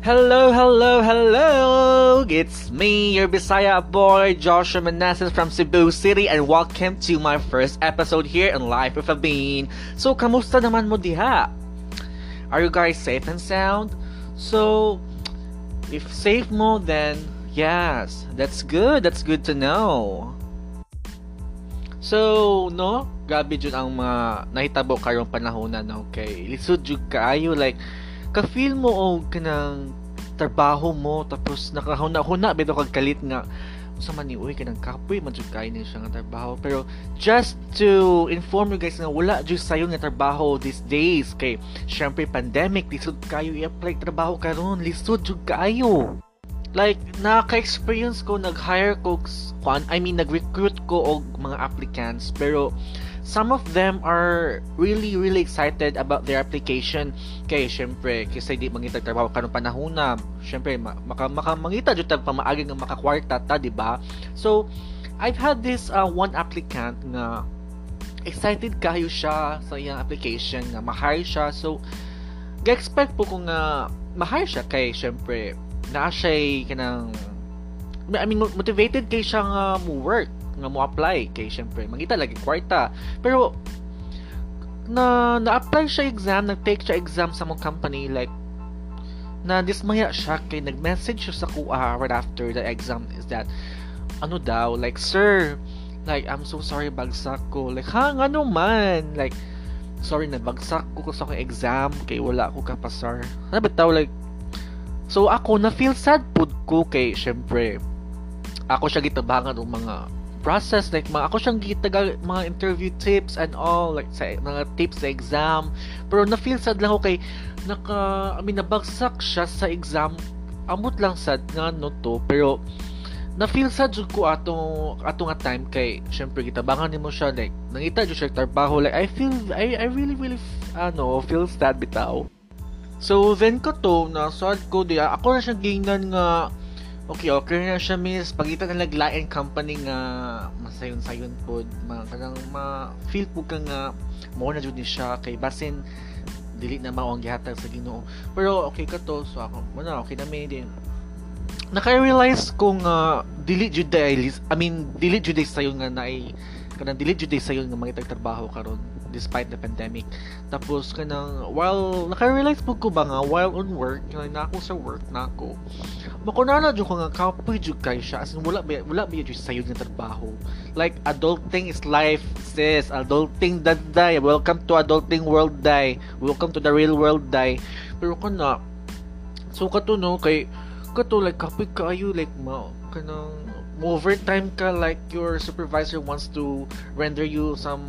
Hello, hello, hello! It's me, your Bisaya boy, Joshua Manassas from Cebu City, and welcome to my first episode here in Life with a Bean. So, kamusta naman mo diha? Are you guys safe and sound? So, if safe mo, then yes, that's good. That's good to know. So, no, grabe jud ang mga nahitabo karong panahon na, okay? Lisod jud kaayo, like, ka-feel mo og kanang trabaho mo tapos nakahuna-huna bitaw kag kalit nga. Sa man ni uy kanang kapoy man jud kay ni siya trabaho. Pero just to inform you guys nga wala jud sayo nga trabaho these days kay syempre pandemic lisod kayo i-apply trabaho karon lisod jud kaayo like naka-experience ko nag-hire ko I mean nag-recruit ko og mga applicants pero some of them are really really excited about their application. Kay syempre kasi di mangita trabaho kanong panahon na syempre maka, maka mangita jud tag pamaagi nga makakwarta ta di ba? So I've had this uh, one applicant nga excited kayo siya sa iyang application nga ma-hire siya. So ga-expect po ko nga ma-hire siya. Kay syempre na siya kanang I mean motivated kay siya nga mo work nga mo apply kay syempre mangita lagi kwarta. Pero na na-apply siya exam nag-take siya exam sa mong company like na dismaya siya kay nag-message siya sa kuha right after the exam is that ano daw? Like sir like I'm so sorry bagsak ko. Like ha ano man like sorry na bagsak ko sa akong exam kay wala ko kapasar ano bitaw like so ako na feel sad pud ko kay syempre ako siya gitabangan ng mga process like mga ako siyang gitagal mga interview tips and all like sa mga tips sa exam. Pero na feel sad lang ako kay naka I mean nabagsak siya sa exam. Amot lang sad nga no to. Pero na feel sad jud ko ato ato nga time kay syempre gitabangan nimo siya like nangita jud siya trabaho. Like I feel I I really really ano feel sad bitaw. So then ko to na sad ko di ako na siya gingnan nga Okay, okay na siya miss. Pagita na naglain company nga masayon-sayon po. Mga kanang ma-feel po ka nga mo na jud ni siya kay basin dili na mao ang gihatag sa Ginoo. Pero okay ka to so ako muna okay na may din. Naka-realize ko nga dili jud I mean dili jud sayon nga naay kanang dili jud sayon nga mga trabaho karon despite the pandemic. Tapos kanang while naka-realize po ko ba nga while on work, na ako sa work na ako. Makunana jud ko nga kapoy jud kay siya as in, wala ba wala ba jud sayo nga trabaho. Like adulting is life sis. Adulting die. Welcome to adulting world die. Welcome to the real world die. Pero kana so kato no kay kato like kapoy kaayo like ma kanang overtime ka like your supervisor wants to render you some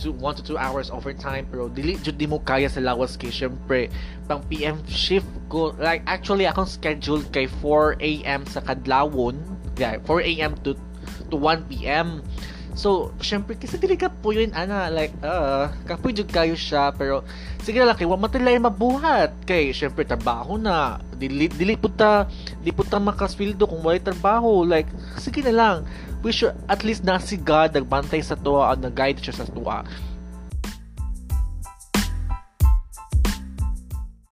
two, 1 to 2 hours overtime pero dili jud di mo kaya sa lawas kay syempre pang PM shift ko like actually akong schedule kay 4 AM sa kadlawon yeah 4 AM to to 1 PM So, syempre, kasi dili ka po yun, ana, like, uh, kapoy jud kayo siya, pero, sige kay, wa matilay mabuhat, kay, syempre, trabaho na, dili, dili ta, di po ta makaswildo kung wala trabaho, like, sige na lang, we should, at least na si God, nagbantay sa tuwa, nag-guide siya sa tuwa,